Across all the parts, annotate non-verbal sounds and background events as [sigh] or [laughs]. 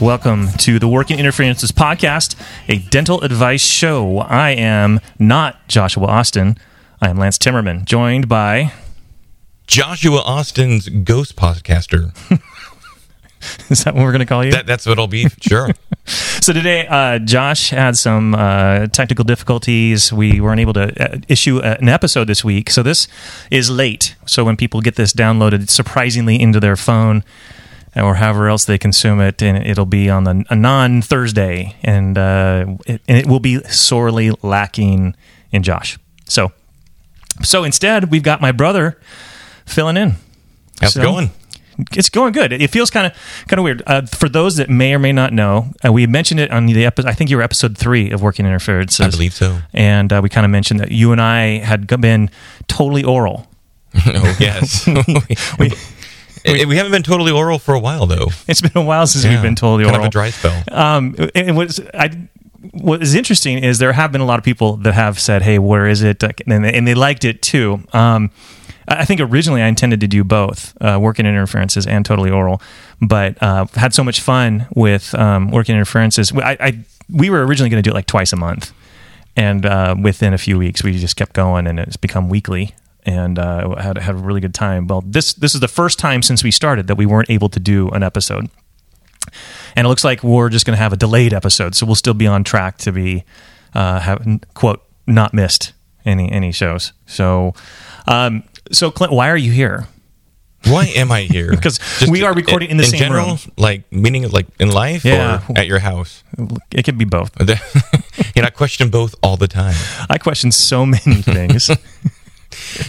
Welcome to the Working Interferences Podcast, a dental advice show. I am not Joshua Austin. I am Lance Timmerman, joined by. Joshua Austin's ghost podcaster. [laughs] Is that what we're going to call you? That, that's what I'll be. Sure. [laughs] so today, uh, Josh had some uh, technical difficulties. We weren't able to uh, issue an episode this week. So this is late. So when people get this downloaded surprisingly into their phone, or however else they consume it, and it'll be on the, a non Thursday, and, uh, it, and it will be sorely lacking in Josh. So, so instead, we've got my brother filling in. How's So- it going? It's going good. It feels kind of kind of weird. Uh, for those that may or may not know, uh, we mentioned it on the episode. I think you were episode three of Working Interferences. I believe so. And uh, we kind of mentioned that you and I had been totally oral. [laughs] oh, yes. [laughs] we, we, we haven't been totally oral for a while, though. It's been a while since we've been totally kind oral. of a dry spell. Um, and what's I what is interesting is there have been a lot of people that have said, "Hey, where is it?" and they, and they liked it too. Um, I I think originally I intended to do both, uh, working interferences and totally oral, but uh, had so much fun with um, working interferences. I, I we were originally going to do it like twice a month, and uh, within a few weeks we just kept going, and it's become weekly. And uh, had had a really good time. Well, this this is the first time since we started that we weren't able to do an episode and it looks like we're just going to have a delayed episode, so we'll still be on track to be uh, have quote not missed any any shows. So, um, so Clint, why are you here? Why am I here? [laughs] 'Cause Just we are recording in the same general, room. Like, meaning like in life Yeah. or at your house? It could be both. [laughs] you know, I question both all the time. I question so many things. [laughs]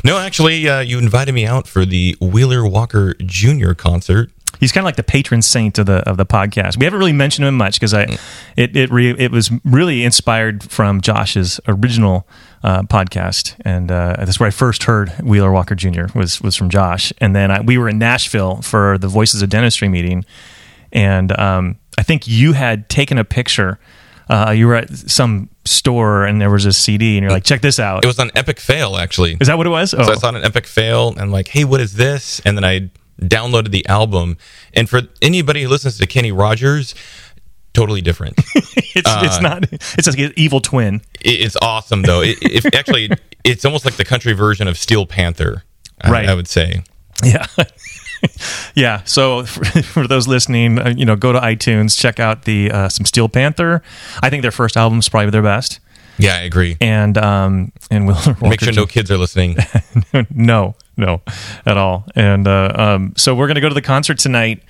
No, actually, uh, you invited me out for the Wheeler Walker Jr. concert. He's kind of like the patron saint of the of the podcast. We haven't really mentioned him much because I it it re, it was really inspired from Josh's original uh, podcast, and uh, that's where I first heard Wheeler Walker Jr. was was from Josh, and then I, we were in Nashville for the Voices of Dentistry meeting, and um, I think you had taken a picture. Uh, you were at some store and there was a CD, and you're like, "Check this out." It was on Epic Fail, actually. Is that what it was? Oh, So I oh. saw an epic fail and I'm like, hey, what is this? And then I downloaded the album. And for anybody who listens to Kenny Rogers, totally different. [laughs] it's it's uh, not. It's like an evil twin. It's awesome though. It, if actually, it's almost like the country version of Steel Panther. I- Right. I, would say. Yeah. [laughs] [laughs] yeah. So for, [laughs] for those listening, uh, you know, go to iTunes, check out the uh, some Steel Panther. I think their first album is probably their best. Yeah, I agree. And um and Will [laughs] Make sure no kids are listening. no, no, at all. And uh, um, so we're gonna go to the concert tonight.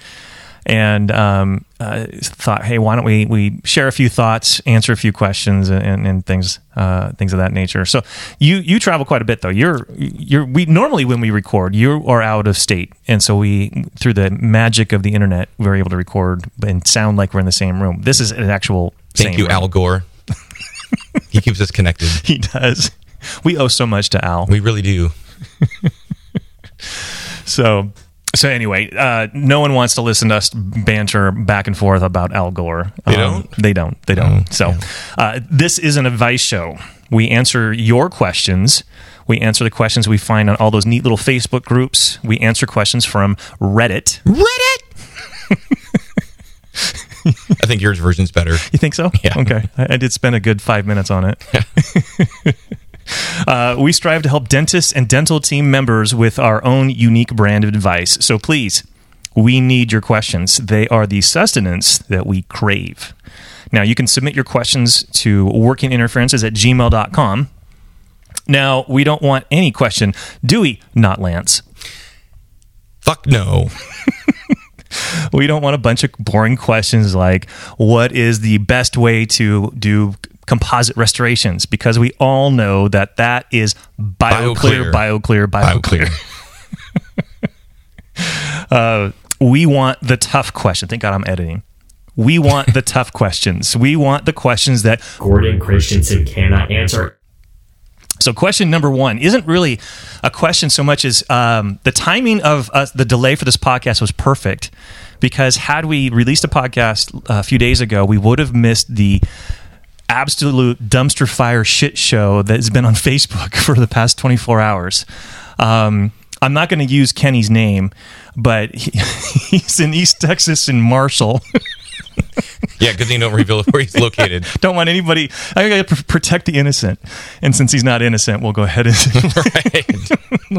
And um, uh, thought, hey, why don't we we share a few thoughts, answer a few questions, and, and, and things uh, things of that nature. So you you travel quite a bit though. You're you're we normally when we record, you are out of state, and so we through the magic of the internet, we're able to record and sound like we're in the same room. This is an actual. Thank you, room. Al Gore. [laughs] he keeps us connected. He does. We owe so much to Al. We really do. [laughs] So, so anyway, uh, no one wants to listen to us banter back and forth about Al Gore. They Um, don't? They don't. They don't. so, uh, this is an advice show. We answer your questions. We answer the questions we find on all those neat little Facebook groups. We answer questions from Reddit. Reddit. [laughs] I think yours version's better. You think so? Yeah. Okay. I, I did spend a good five minutes on it. [laughs] uh, we strive to help dentists and dental team members with our own unique brand of advice. So please, we need your questions. They are the sustenance that we crave. Now, you can submit your questions to workinginterferences at gmail.com. Now, we don't want any question, do we? Not Lance. Fuck no. [laughs] We don't want a bunch of boring questions like what is the best way to do composite restorations because we all know that that is BioClear, BioClear, BioClear. BioClear. [laughs] uh, we want the tough question. Thank God I'm editing. We want the [laughs] tough questions. We want the questions that Gordon Christensen cannot answer. So, question number one isn't really a question so much as um, the timing of uh, the delay for this podcast was perfect because had we released a podcast a few days ago, we would have missed the absolute dumpster fire shit show that has been on [laughs] Facebook for the past 24 hours. Um, I'm not going to use Kenny's name, but he, [laughs] he's in East Texas in Marshall. [laughs] Yeah, because you don't reveal where he's located. Don't want anybody. I got to protect the innocent, and since he's not innocent, we'll go ahead and. right.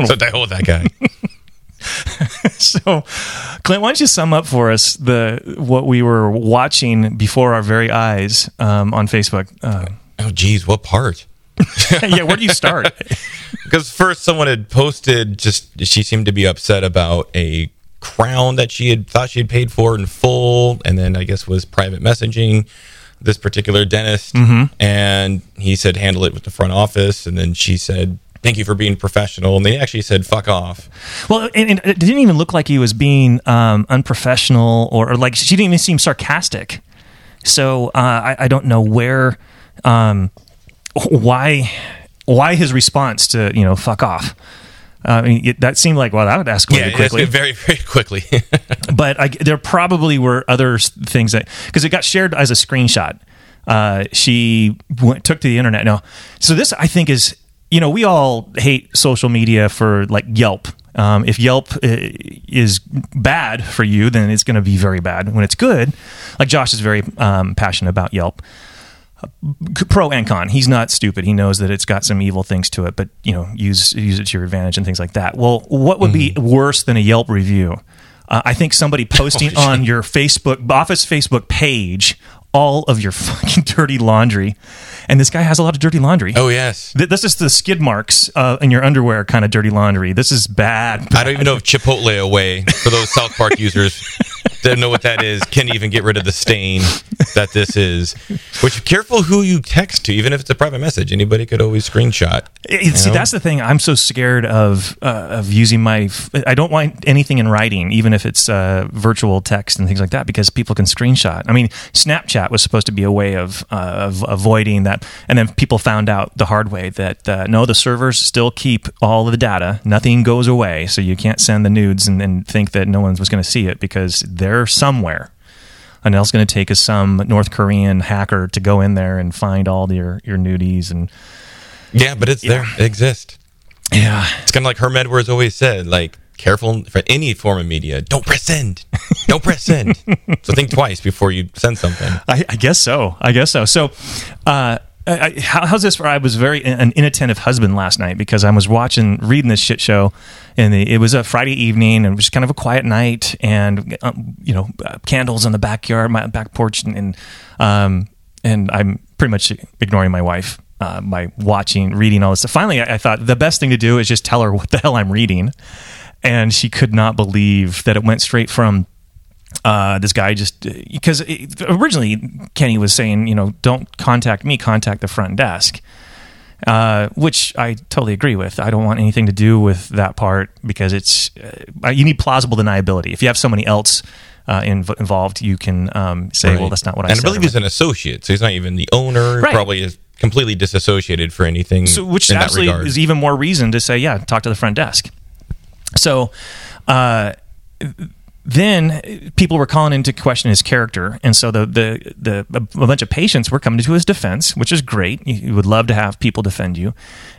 so with that guy. [laughs] so, Clint, why don't you sum up for us the what we were watching before our very eyes um, on Facebook? Uh, Oh, geez, what part? [laughs] yeah, where do you start? [laughs] Because first, someone had posted just she seemed to be upset about a crown that she had thought she had paid for in full, and then I guess was private messaging this particular dentist, and he said handle it with the front office, and then she said thank you for being professional, and they actually said fuck off. well, and, and it didn't even look like he was being um, unprofessional or, or like she didn't even seem sarcastic. So uh, I, I don't know where, um, why, why his response to you know fuck off. Uh, I mean, it, that seemed like well, that would escalate Yeah, quickly. very very quickly. [laughs] but I, there probably were other things that because it got shared as a screenshot. Uh, she went, took to the internet. No, so this I think is you know we all hate social media for like Yelp. Um, if Yelp uh, is bad for you, then it's going to be very bad. When it's good, like Josh is very um, passionate about Yelp pro and con. He's not stupid. He knows that it's got some evil things to it, but you know, use use it to your advantage and things like that. Well, what would be worse than a Yelp review? Uh, I think somebody [laughs] posting on your Facebook office Facebook page all of your [laughs] fucking dirty laundry, and this guy has a lot of dirty laundry. oh yes. Th- This is the skid marks uh, in your underwear kind of dirty laundry. This is bad. I don't even know if Chipotle away for those South Park users [laughs] don't know what that is. Can't even get rid of the stain that this is. Which careful who you text to, even if it's a private message. Anybody could always screenshot. It- see, know? that's the thing. I'm so scared of uh, of using my. f- I don't want anything in writing, even if it's uh, virtual text and things like that, because people can screenshot. I mean, Snapchat was supposed to be a way of uh, of avoiding that, and then people found out the hard way that uh, no, the servers still keep all of the data. Nothing goes away, so you can't send the nudes and, and think that no one was going to see it because they're somewhere. And it's going to take us some North Korean hacker to go in there and find all your your nudies and Yeah, but it's there. It exists. yeah. It's kind of like Herm Edwards always said, like, careful for any form of media. Don't press send. Don't press send. [laughs] so think twice before you send something. I, I guess so. I guess so. So, uh, I, I- how, how's this? For I was very an inattentive husband last night because I was watching, reading this shit show, and the, it was a Friday evening, and it was kind of a quiet night, and um, you know, uh, candles in the backyard, my back porch, and and, um, and I'm pretty much ignoring my wife uh, by watching, reading all this stuff. Finally, I, I thought the best thing to do is just tell her what the hell I'm reading, and she could not believe that it went straight from uh, this guy just because originally Kenny was saying, you know, don't contact me, contact the front desk, uh, which I totally agree with. I don't want anything to do with that part because it's uh, you need plausible deniability. If you have somebody else uh, inv- involved, you can um, say, well, that's not what I and said. I believe he's an associate, so he's not even the owner. Right. Probably is completely disassociated for anything. so, which actually is even more reason to say, yeah, talk to the front desk. So, uh, then people were calling into question his character, and so the the the a bunch of patients were coming to his defense, which is great. You would love to have people defend you,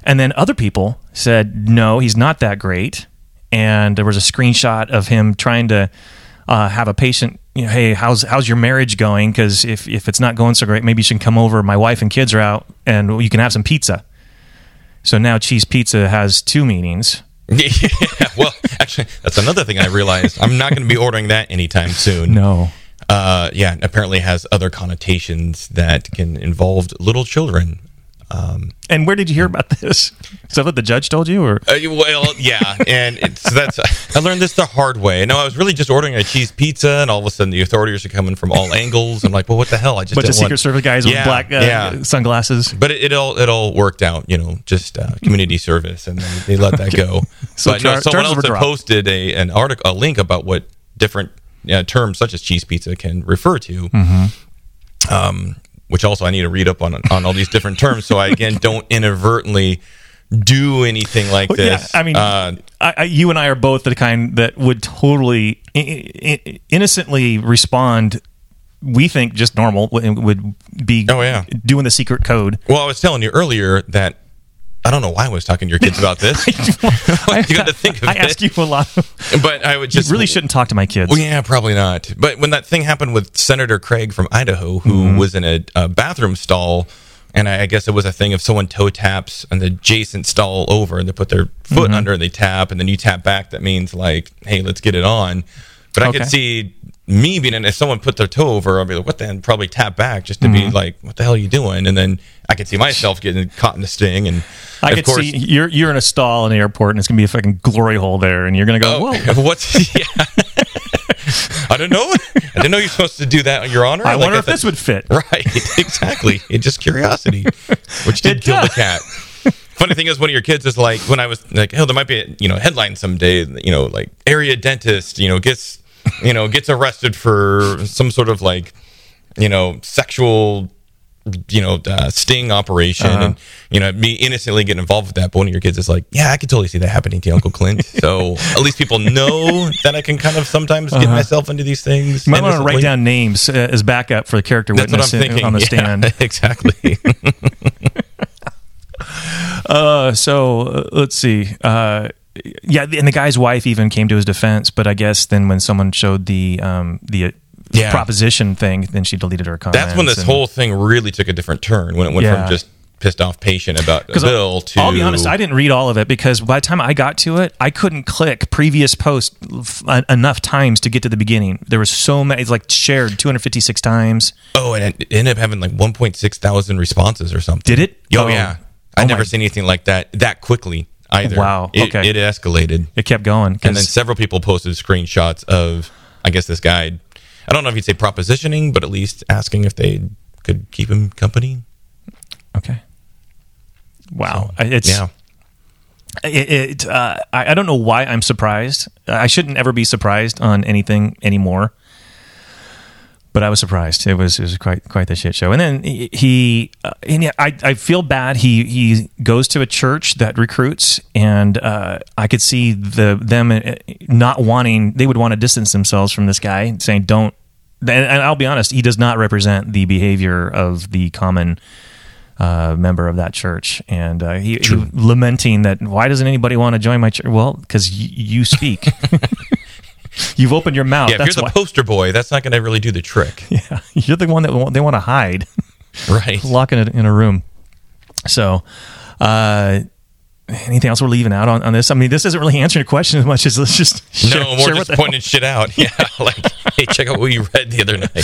and then other people said, no, he's not that great. And there was a screenshot of him trying to uh, have a patient. You know, hey, how's how's your marriage going? Because if if it's not going so great, maybe you should come over. My wife and kids are out, and you can have some pizza. So now cheese pizza has two meanings. Yeah, [laughs] well, actually, that's another thing I realized. I'm not going to be ordering that anytime soon. No. Uh, yeah, apparently has other connotations that can involve little children. Um, And where did you hear about this? Is that what the judge told you, or uh, well, yeah, and it's that's I learned this the hard way. No, I was really just ordering a cheese pizza, and all of a sudden the authorities are coming from all [laughs] angles. I'm like, well, what the hell? I just bunch of Secret want- Service guys Yeah, with black uh, yeah. sunglasses? But it, it all it all worked out, you know, just uh, community service, and then they let that go. So but no, char- someone else had posted a an article, a link about what different uh, terms such as cheese pizza can refer to. Mm-hmm. Um, which also I need to read up on on all these different terms, so I again [laughs] don't inadvertently do anything like Well, yeah, this. I mean, uh, I, I, you and I are both the kind that would totally innocently respond. We think just normal would would be Oh, yeah. doing the secret code. well, I was telling you earlier that I don't know why I was talking to your kids about this, [laughs] I, [laughs] you got to think of I it. ask you a lot. Of, but I would you just really shouldn't talk to my kids. Well, yeah, probably not. But when that thing happened with Senator Craig from Idaho, who Mm-hmm. was in a, a bathroom stall, and I, I guess it was a thing if someone toe taps an adjacent stall over and they put their foot Mm-hmm. under and they tap, and then you tap back, that means like, hey, let's get it on. But I could see me being in, if someone put their toe over, I'd be like, what the hell? Probably tap back just to be Mm-hmm. like, what the hell are you doing? And then I could see myself getting caught in the sting. And I could course, see you're you're in a stall in the airport and it's gonna be a fucking glory hole there, and you're gonna go, Oh, whoa. [laughs] what's [laughs] yeah? I don't know. I didn't know you're supposed to do that, on Your Honor. I Like, wonder if this would fit. Right, [laughs] exactly. It's just curiosity, which did It kill the does. cat. Funny thing is, one of your kids is like, when I was like, hell, there might be a you know headline someday, you know, like area dentist, you know, gets [laughs] you know gets arrested for some sort of like you know sexual you know uh, sting operation Uh-huh. and you know me innocently getting involved with that but one of your kids is like yeah i could totally see that happening to uncle clint [laughs] so at least people know that i can kind of sometimes get myself into these things Uh-huh. You might want to write down names uh, as backup for the character That's what witness I'm in- thinking. on the Yeah, stand. [laughs] exactly. Uh, so uh, let's see. Uh, yeah, and the guy's wife even came to his defense, but I guess then when someone showed the um, the uh, Yeah. proposition thing, then she deleted her comments. That's when this and- whole thing really took a different turn. When it went Yeah. from just pissed off patient about a bill to I'll be honest, I didn't read all of it because by the time I got to it, I couldn't click previous post f- enough times to get to the beginning. There was so many, it's like shared 256 times. Oh, and it ended up having like 1.6 thousand responses or something. Did it? Oh, Oh. yeah. I Oh, never my- seen anything like that that quickly either. Wow. It, Okay. It escalated. It kept going. And then several people posted screenshots of, I guess, this guy. I don't know if you'd say propositioning, but at least asking if they could keep him company. okay. Wow. I- it's, Yeah. it, it uh, I, I don't know why I'm surprised. I shouldn't ever be surprised on anything anymore. But I was surprised. It was it was quite quite the shit show. And then he, uh, and yeah, I I feel bad. He he goes to a church that recruits, and uh, I could see the them uh, not wanting. They would want to distance themselves from this guy, saying don't. And, and I'll be honest, he does not represent the behavior of the common uh, member of that church, and uh, he, he lamenting that why doesn't anybody want to join my church? Well, because y- you speak, [laughs] you've opened your mouth. Yeah, if you're the why. poster boy, that's not going to really do the trick. [laughs] yeah, you're the one that they want to hide, Right. [laughs] Locking it in a room. So, uh, anything else we're leaving out on, on this? I mean, this isn't really answering a question as much as let's just [laughs] share, No, more share just pointing shit out. [laughs] Yeah, [laughs] like, hey, check out what you read the other night.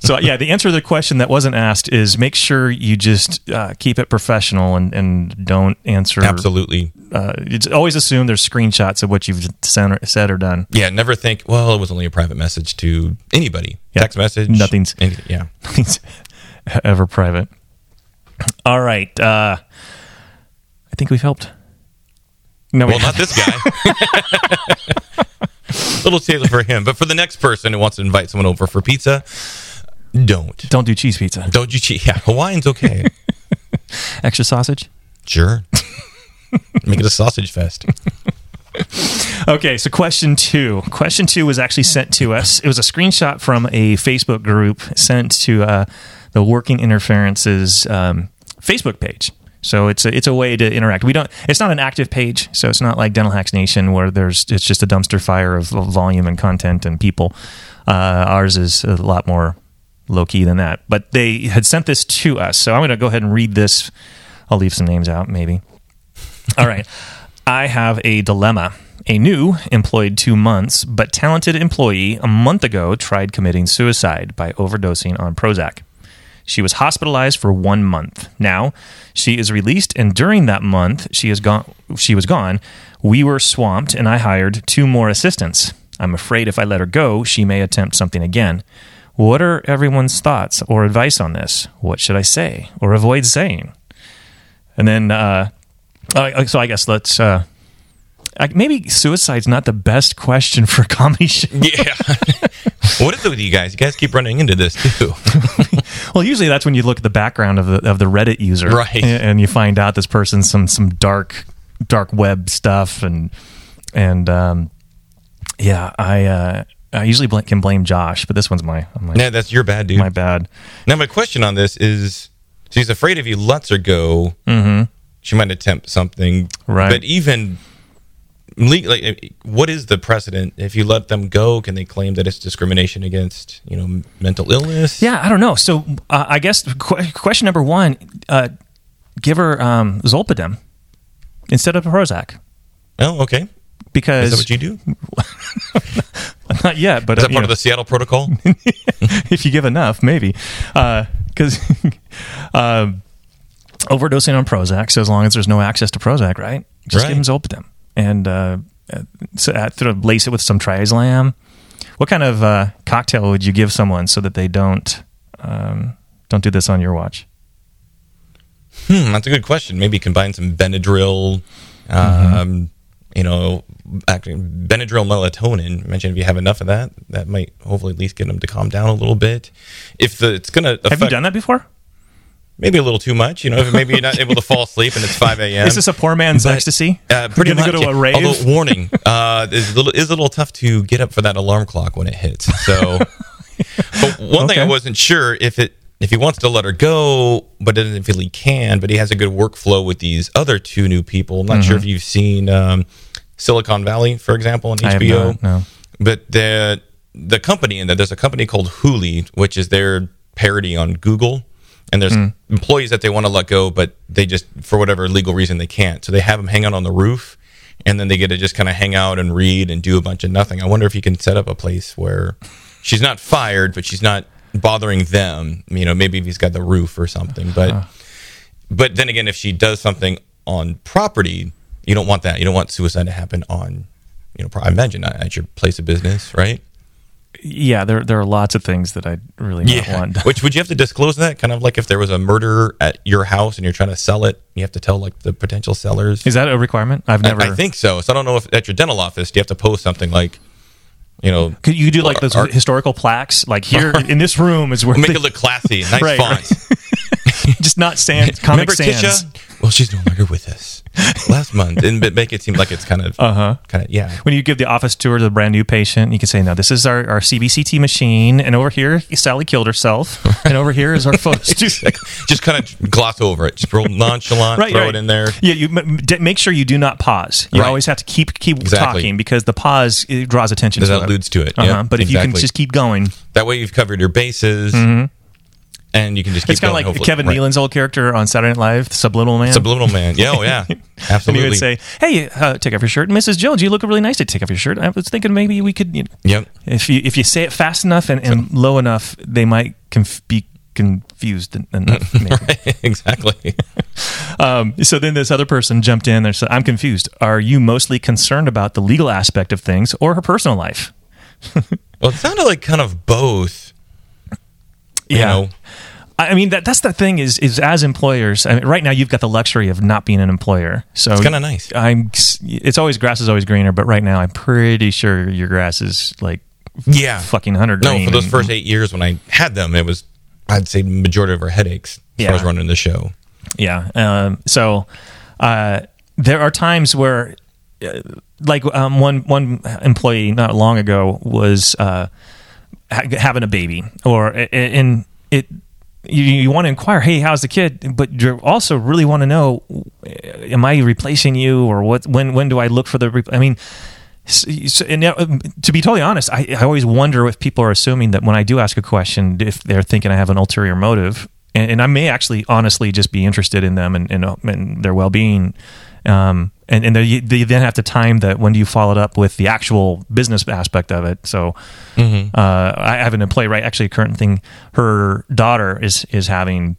So yeah, the answer to the question that wasn't asked is make sure you just uh, keep it professional and, and don't answer. Absolutely. Uh, it's always assume there's screenshots of what you've said or, said or done. Yeah, never think, well, it was only a private message to anybody. Yeah, Text message. nothing's- anything. Yeah. It's ever private. All right. Uh, I think we've helped. No, we Well, not this guy. [laughs] little tailor for him. But for the next person who wants to invite someone over for pizza, don't. don't do cheese pizza. Don't you cheat. Yeah, Hawaiian's okay. [laughs] Extra sausage. sure. Make it a sausage fest. Okay, so question two. Question two was actually sent to us. It was a screenshot from a Facebook group sent to uh, the Working Interferences um, Facebook page. So it's a, it's a way to interact. We don't. It's not an active page, so it's not like Dental Hacks Nation where there's it's just a dumpster fire of, volume and content and people. Uh, ours is a lot more low key than that. But they had sent this to us, so I'm going to go ahead and read this. I'll leave some names out, maybe. All right. I have a dilemma. A new, employed two months, but talented employee a month ago tried committing suicide by overdosing on Prozac. She was hospitalized for one month. Now she is released, and during that month she is gone. She was gone. We were swamped, and I hired two more assistants. I'm afraid if I let her go, she may attempt something again. What are everyone's thoughts or advice on this? What should I say or avoid saying? And then, uh, uh, so I guess let's. Uh, maybe suicide's not the best question for a [laughs] comedy show. Yeah. [laughs] what is it with you guys? You guys keep running into this too. [laughs] Well, usually that's when you look at the background of the of the Reddit user, Right. And, and you find out this person's some some dark dark web stuff, and and um, yeah, I uh, I usually bl- can blame Josh, but this one's my my, yeah, that's your bad, dude. my bad. Now, my question on this is she's afraid if he lets her go, she might attempt something. Mm-hmm. Right. But even, like, what is the precedent? If you let them go, can they claim that it's discrimination against, you know, mental illness? Yeah, I don't know. So uh, I guess qu- question number one: uh, give her um, Zolpidem instead of Prozac Oh, okay. Is because that what you do? [laughs] not yet, but Is that uh, part know, of the Seattle protocol? [laughs] if you give enough, maybe. Because um, [laughs] overdosing on Prozac, so as long as there's no access to Prozac, right? Just Right. give them Zolpidem and uh, uh, uh, sort of lace it with some triazolam. What kind of uh, cocktail would you give someone so that they don't um, don't do this on your watch? Hmm, that's a good question. Maybe combine some Benadryl, um, Mm-hmm. you know, actually Benadryl melatonin. Imagine if you have enough of that, that might hopefully at least get them to calm down a little bit. If the it's gonna affect, Have you done that before? Maybe a little too much, you know, maybe you're not able to fall asleep and it's five [laughs] a.m. Is this a poor man's But, ecstasy? Uh, pretty much. go to a rave? Although warning, uh, is a little is a little tough to get up for that alarm clock when it hits. So, [laughs] but one thing I wasn't sure if it if he wants to let her go, but doesn't feel he can. But he has a good workflow with these other two new people. I'm not sure if Mm-hmm. you've seen um, Silicon Valley, for example, on HBO. not, no. But the the company in that there's a company called Hooli, which is their parody on Google. And there's Hmm. employees that they want to let go, but they just for whatever legal reason they can't. So they have them hang out on the roof, and then they get to just kind of hang out and read and do a bunch of nothing. I wonder if you can set up a place where she's not fired, but she's not bothering them. You know, maybe if he's got the roof or something. But but then again, if she does something on property, you don't want that. You don't want suicide to happen on, you know, I imagine not at your place of business, right? Yeah, there there are lots of things that I really not want. Which would you have to disclose that? Kind of like if there was a murder at your house and you're trying to sell it, you have to tell like the potential sellers. Is that a requirement? I've never. I, think so. So I don't know if at your dental office do you have to post something like, you know, Could you do like those Or- historical plaques? Like here [laughs] in this room is where make they- it look classy, nice [laughs] Right, font. [laughs] just not sand. comic Remember sans. Tisha? Well, she's no longer with us. Last month, and make it seem like it's kind of, uh-huh. kind of, yeah. When you give the office tour to the brand new patient, you can say, "No, this is our, our CBCT machine, and over here Sally killed herself, and over here is our [laughs] photo studio." Just kind of gloss over it. Just real nonchalant, Right, throw right. it in there. Yeah, you m- d- make sure you do not pause. You Right. always have to keep keep Exactly. talking because the pause it draws attention. That to it. alludes to it. Uh-huh. But if you can just keep going, That way you've covered your bases, and you can just keep it's kind of like hopefully. Kevin Right. Nealon's old character on Saturday Night Live, Subliminal Man. Subliminal Man. Yeah, oh yeah, [laughs] and absolutely. he would say, "Hey, uh, take off your shirt, Mrs. Jones. You look really nice to take off your shirt. I was thinking maybe we could, you know, "Yep, if you if you say it fast enough and, and low enough, they might conf- be confused en- enough. [laughs] Exactly." [laughs] um, so then this other person jumped in and said, "I'm confused. Are you mostly concerned about the legal aspect of things or her personal life?" Well, it sounded like kind of both. You know, I mean that that's the thing is is as employers. I mean, right now you've got the luxury of not being an employer, so It's kinda nice. I'm. It's always grass is always greener, but right now I'm pretty sure your grass is like yeah. fucking hundred. No, for those and- first eight years when I had them, it was I'd say the majority of our headaches as far as running the show. Yeah. Um, so uh, there are times where, uh, like um, one one employee not long ago was uh, ha- having a baby, or and it. You, you want to inquire, hey, how's the kid? But you also really want to know, am I replacing you, or what? When when do I look for the? Re- I mean, s- s- and now, um, to be totally honest, I, I always wonder if people are assuming that when I do ask a question, if they're thinking I have an ulterior motive, and, and I may actually honestly just be interested in them and, and, uh, and their well being. Um, and and they, they then have to time that when do you follow it up with the actual business aspect of it. So uh, I have an employee right actually a current thing. Her daughter is is having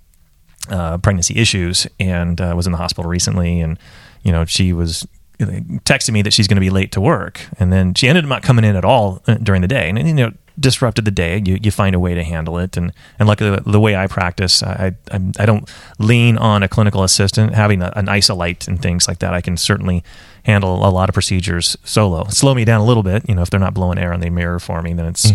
uh, pregnancy issues and uh, was in the hospital recently, and you know she was texting me that she's going to be late to work, and then she ended up not coming in at all uh, during the day, and you know disrupted the day, you, you find a way to handle it. And and like the, the way I practice, I, I I don't lean on a clinical assistant. Having a, an isolite and things like that, I can certainly handle a lot of procedures solo. Slow me down a little bit, you know, if they're not blowing air on the mirror for me, then it's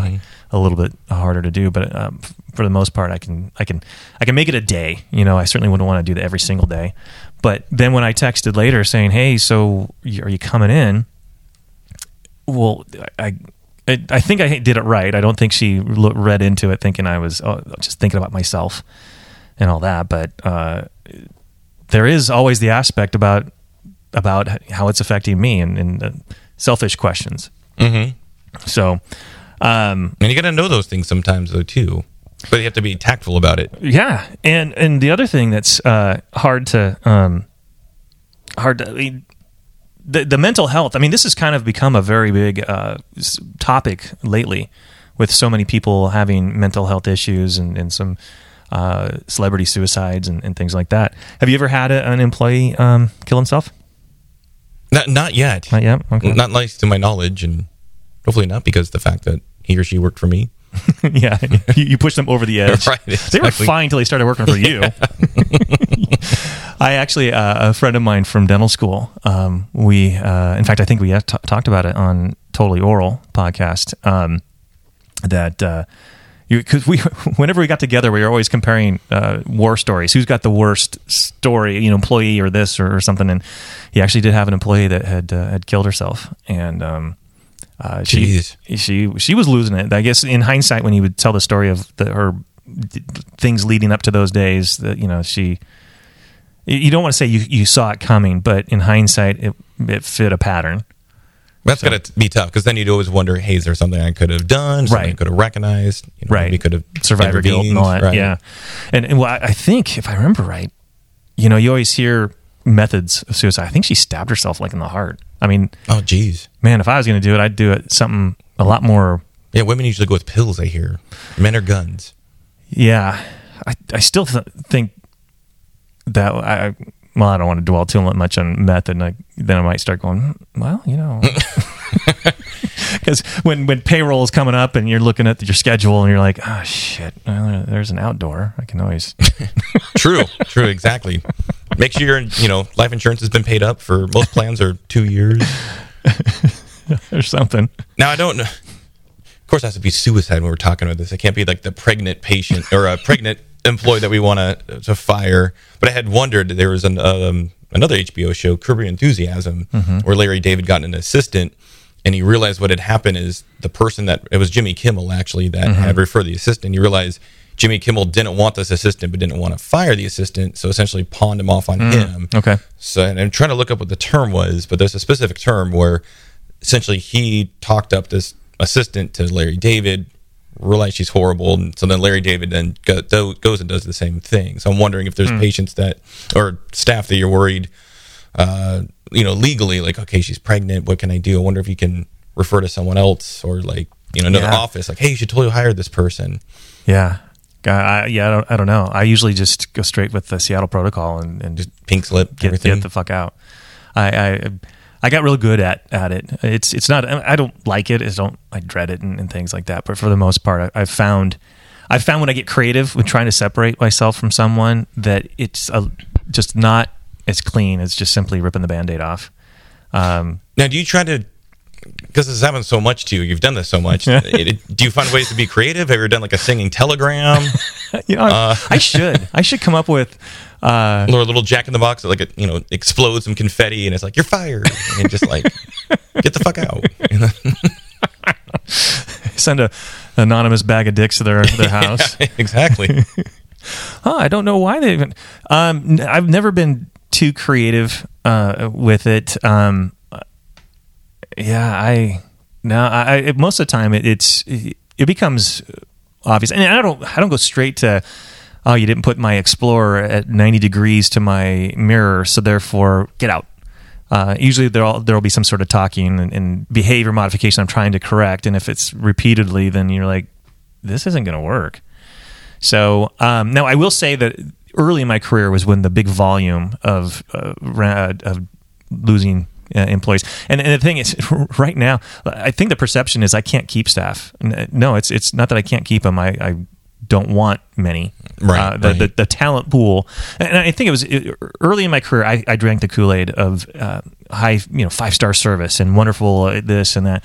a little bit harder to do. But um, for the most part, I can I can I can make it a day. You know, I certainly wouldn't want to do that every single day. But then when I texted later saying, "Hey, so are you coming in?" Well, I. I, I think I did it right. I don't think she read into it thinking I was oh, just thinking about myself and all that. But uh, there is always the aspect about about how it's affecting me and, and selfish questions. Mm-hmm. So, um, And you got to know those things sometimes, though, too. But you have to be tactful about it. yeah, and and the other thing that's uh, hard to um, hard to I mean, the the mental health. I mean, this has kind of become a very big uh, topic lately, with so many people having mental health issues and and some. Uh, celebrity suicides and, and things like that. Have you ever had a, an employee um, kill himself? Not, not yet. Not yet. Okay. Not nice to my knowledge, and hopefully not because the fact that he or she worked for me. [laughs] yeah, you, you push them over the [laughs] edge. Right, They were fine until they started working for you. [laughs] I actually, uh, a friend of mine from dental school. Um, we, uh, in fact, I think we have t- talked about it on Totally Oral podcast. Um, that uh, because we, whenever we got together, we were always comparing uh, war stories. Who's got the worst story? You know, employee or this or, or something. And he actually did have an employee that had uh, had killed herself, and um, uh, she she she was losing it. I guess in hindsight, when he would tell the story of the, her d- things leading up to those days, that you know she. You don't want to say you, you saw it coming, but in hindsight, it it fit a pattern. That's got to be tough because then you'd always wonder, hey, is there something I could have done? Something I Right. could have recognized? You know, right We could have survivor guilt and all that right? yeah and, and well, I I think if i remember right you know you always hear methods of suicide i think she stabbed herself like in the heart i mean Oh, geez. man if i was going to do it i'd do it something a lot more Yeah, women usually go with pills. I hear. Men are guns. yeah i, I still th- think that i well i don't want to dwell too much on meth and I, then i might start going hmm, well you know [laughs] because when when payroll is coming up and you're looking at your schedule and you're like oh shit well, there's an outdoor i can always [laughs] True. True. Exactly. Make sure your you know life insurance has been paid up for most plans are two years. [laughs] or something Now I don't. know. Of course, it has to be suicide when we're talking about this. It can't be like the pregnant patient or a pregnant employee that we want to uh, to fire. But I had wondered there was an um, another HBO show, Curb Your Enthusiasm, mm-hmm. where Larry David got an assistant, and he realized what had happened is the person that it was Jimmy Kimmel actually that had mm-hmm. referred the assistant. He realized Jimmy Kimmel didn't want this assistant, but didn't want to fire the assistant, so essentially pawned him off on mm, him. okay So, and I'm trying to look up what the term was, but there's a specific term where essentially he talked up this assistant to Larry David, realized she's horrible, and so then Larry David then go, do- goes and does the same thing. So I'm wondering if there's hmm. patients that or staff that you're worried, uh, you know, legally, like okay, she's pregnant, what can I do? I wonder if you can refer to someone else or like you know another Yeah. office, like hey, you should totally hire this person. Yeah. I, yeah, I don't, I don't know. I usually just go straight with the Seattle protocol and, and just Pink slip, get, everything. get the fuck out. I, I I got real good at, at it. It's it's not. I don't like it. I don't. I dread it and, and things like that. But for the most part, I, I've found I've found when I get creative with trying to separate myself from someone that it's a, just not as clean It's just simply ripping the band-aid off. Um, Now, do you try to? Because this happens so much to you. You've done this so much. [laughs] it- do you find ways to be creative? Have you ever done like a singing telegram [laughs] you know, I- I should I should come up with. Uh, or a little Jack in the Box that like you know explodes some confetti and it's like you're fired and just like get the fuck out. You [laughs] know? send a anonymous bag of dicks to their their house. exactly. Huh, I don't know why they even. Um, I've never been too creative uh, with it. Um, yeah, I no, I, most of the time it, it's it becomes obvious, and I don't I don't go straight to. Oh, you didn't put my Explorer at 90 degrees to my mirror, so therefore get out. Uh, usually there'll there'll be some sort of talking and, and behavior modification I'm trying to correct, and if it's repeatedly, then you're like, this isn't going to work. So um, now I will say that early in my career was when the big volume of uh, of losing uh, employees. And, and the thing is, [laughs] right now, I think the perception is I can't keep staff. No, it's it's not that I can't keep them. I, I don't want many. Right, Uh, the, right. the the talent pool, and I think it was early in my career. I, I drank the Kool Aid of uh, high, you know, five star service and wonderful uh, this and that.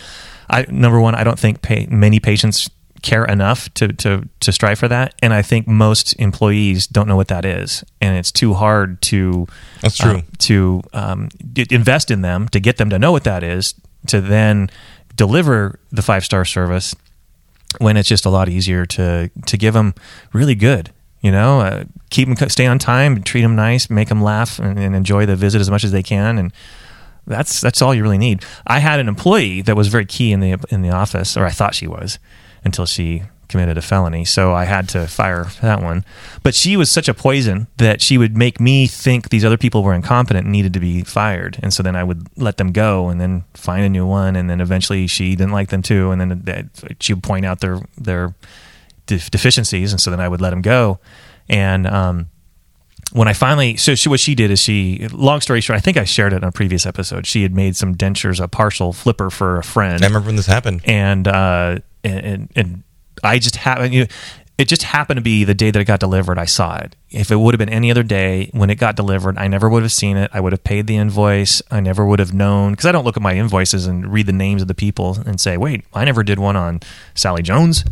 I number one, I don't think pay, many patients care enough to, to to strive for that, and I think most employees don't know what that is, and it's too hard to That's true. uh, to um, invest in them to get them to know what that is to then deliver the five star service when it's just a lot easier to to give them really good you know? Uh, keep them stay on time treat them nice make them laugh and, and enjoy the visit as much as they can. And that's that's all you really need. I had an employee that was very key in the in the office or i thought she was until she committed a felony. So i had to fire that one. But she was such a poison that she would make me think these other people were incompetent and needed to be fired. And so then i would let them go and then find a new one. And then eventually she didn't like them too. And then she would point out their their def- deficiencies. And so then i would let them go. And um when I finally, so she, what she did is she, long story short, I think I shared it on a previous episode. She had made some dentures, a partial flipper for a friend. I remember when this happened. and uh, and, and and I just happened. You know, it just happened to be the day that it got delivered. I saw it. If it would have been any other day when it got delivered, I never would have seen it. I would have paid the invoice. I never would have known because I don't look at my invoices and read the names of the people and say, "Wait, I never did one on Sally Jones.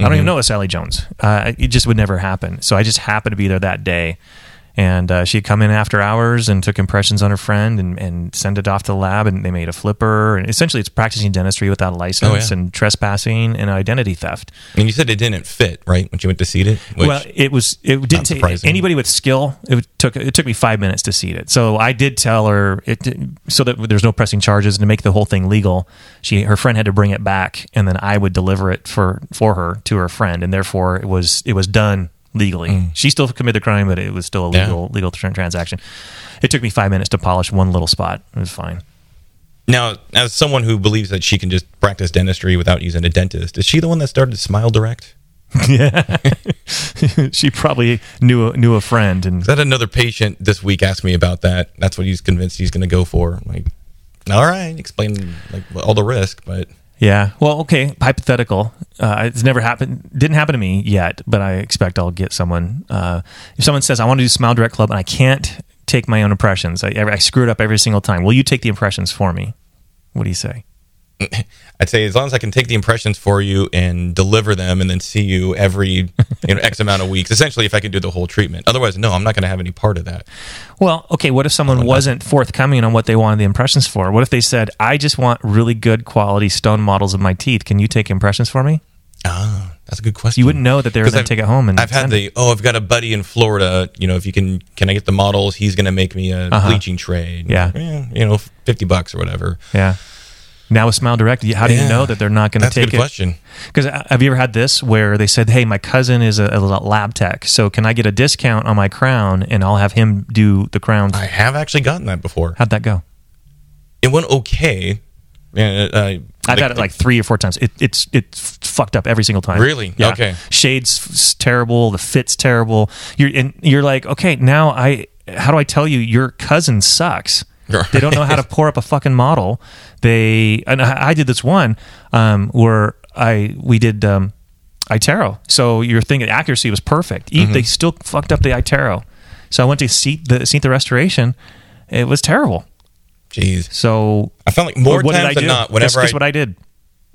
I don't even know a Sally Jones." Uh, it just would never happen. So I just happened to be there that day and uh, she'd come in after hours and took impressions on her friend and, and sent it off to the lab and they made a flipper and essentially it's practicing dentistry without a license Oh, yeah. and trespassing and identity theft And you said it didn't fit, right? When you went to seat it? Well it was it didn't take anybody with skill it took it took me five minutes to seat it so i did tell her it so that there's no pressing charges and to make the whole thing legal she her friend had to bring it back and then i would deliver it for for her to her friend and therefore it was it was done legally she still committed the crime but it was still a Mm. Yeah. legal legal transaction it took me five minutes to polish one little spot it was fine now, as someone who believes that she can just practice dentistry without using a dentist, is she the one that started Smile Direct? [laughs] Yeah, [laughs] she probably knew a, knew a friend and that another patient this week asked me about that? That's what he's convinced he's going to go for. I'm like, all right, explain like all the risk, but Yeah. Well, okay. Hypothetical. Uh, it's never happened. Didn't happen to me yet, but I expect I'll get someone. Uh, if someone says I want to do Smile Direct Club and I can't take my own impressions, I, I screw it up every single time. Will you take the impressions for me? What do you say? [laughs] I'd say as long as I can take the impressions for you and deliver them, and then see you every you know X amount of weeks. Essentially, if I can do the whole treatment. Otherwise, no, I'm not going to have any part of that. Well, okay. What if someone wasn't forthcoming on what they wanted the impressions for? What if they said, "I just want really good quality stone models of my teeth. Can you take impressions for me?" Ah, that's a good question. You wouldn't know that they were 'Cause going to take it home and I've had the oh, I've got a buddy in Florida. You know, if you can, can I get the models? He's going to make me a Uh-huh. bleaching tray. Yeah. Eh, you know, fifty bucks or whatever. Yeah. Now with Smile Direct, how do you know that they're not going to That's a take good it? question. Because have you ever had this where they said, "Hey, my cousin is a, a lab tech, so can I get a discount on my crown and I'll have him do the crown?" I have actually gotten that before. How'd that go? It went okay. Yeah, uh, I've had it like three or four times. It, it's it's fucked up every single time. Really? Yeah. Okay. Shades terrible. The fit's terrible. You're and you're like, okay, now I how do I tell you your cousin sucks? They don't know how to pour up a fucking model. They and I, I did this one um, where I we did um, iTero. So your thing accuracy was perfect. E- They still fucked up the iTero. So I went to seat the seat the restoration. It was terrible. Jeez, So I felt like more what did times I than do? not. Whenever guess I what I did.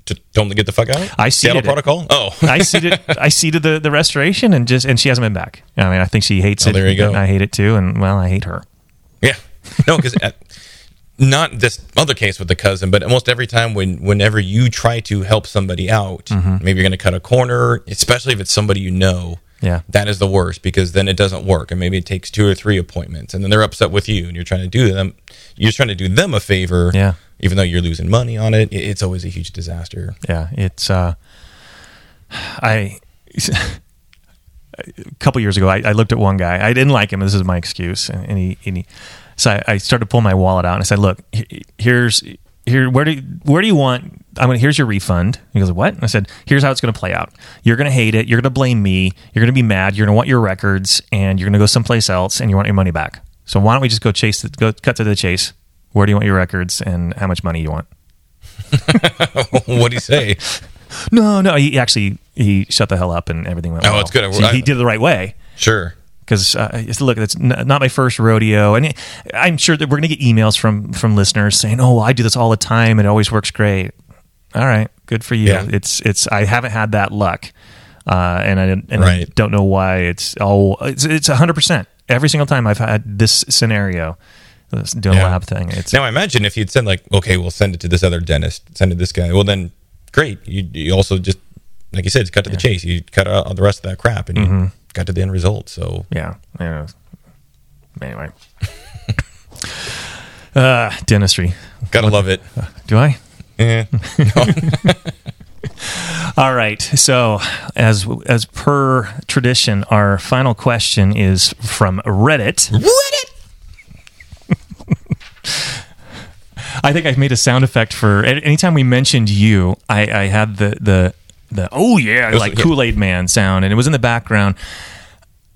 to tell them to get the fuck out. I Seattle seated it. protocol. Oh, [laughs] I seated I seated the, the restoration and just and she hasn't been back. I mean, I think she hates Oh, it. there you go. I hate it too, and well, I hate her. Yeah, no, because not this other case with the cousin, but almost every time when whenever you try to help somebody out, Mm-hmm. maybe you're going to cut a corner, especially if it's somebody you know. Yeah. that is the worst because then it doesn't work, and maybe it takes two or three appointments, and then they're upset with you, and you're trying to do them, you're just trying to do them a favor, Yeah. even though you're losing money on it. it- It's always a huge disaster. Yeah, it's uh, I. [laughs] a couple years ago, I, I looked at one guy. I didn't like him. This is my excuse, and, and he, and he so I, I started to pull my wallet out and I said, "Look, here's here. Where do where do you want? I'm gonna. Here's your refund." He goes, "What?" And I said, "Here's how it's gonna play out. You're gonna hate it. You're gonna blame me. You're gonna be mad. You're gonna want your records, and you're gonna go someplace else, and you want your money back. So why don't we just go chase? The, go cut to the chase." Where do you want your records, and how much money you want? what do you say? [laughs] No, no. He actually he shut the hell up, and everything went. Oh, well. it's good. So I- he did it the right way. Sure. Because uh, look, it's n- not my first rodeo, and I'm sure that we're going to get emails from from listeners saying, "Oh, I do this all the time, and it always works great." All right, good for you. Yeah. It's it's I haven't had that luck, uh, and I and I don't know why. It's oh, it's it's hundred percent every single time I've had this scenario, this doing Yeah. lab thing. It's Now, I imagine if you'd send like, okay, we'll send it to this other dentist, send it to this guy. Well, then great. You, you also just, like you said, it's cut to the chase. You cut out all the rest of that crap, and Mm-hmm. Got to the end result. So yeah, yeah. Anyway, [laughs] uh, dentistry. gotta love it. [laughs] Do I? Eh. [laughs] All right. So, as as per tradition, our final question is from Reddit. Reddit. I think I've made a sound effect for anytime we mentioned you. I, I had the the the oh yeah was- like yeah. Kool Aid Man sound, and it was in the background.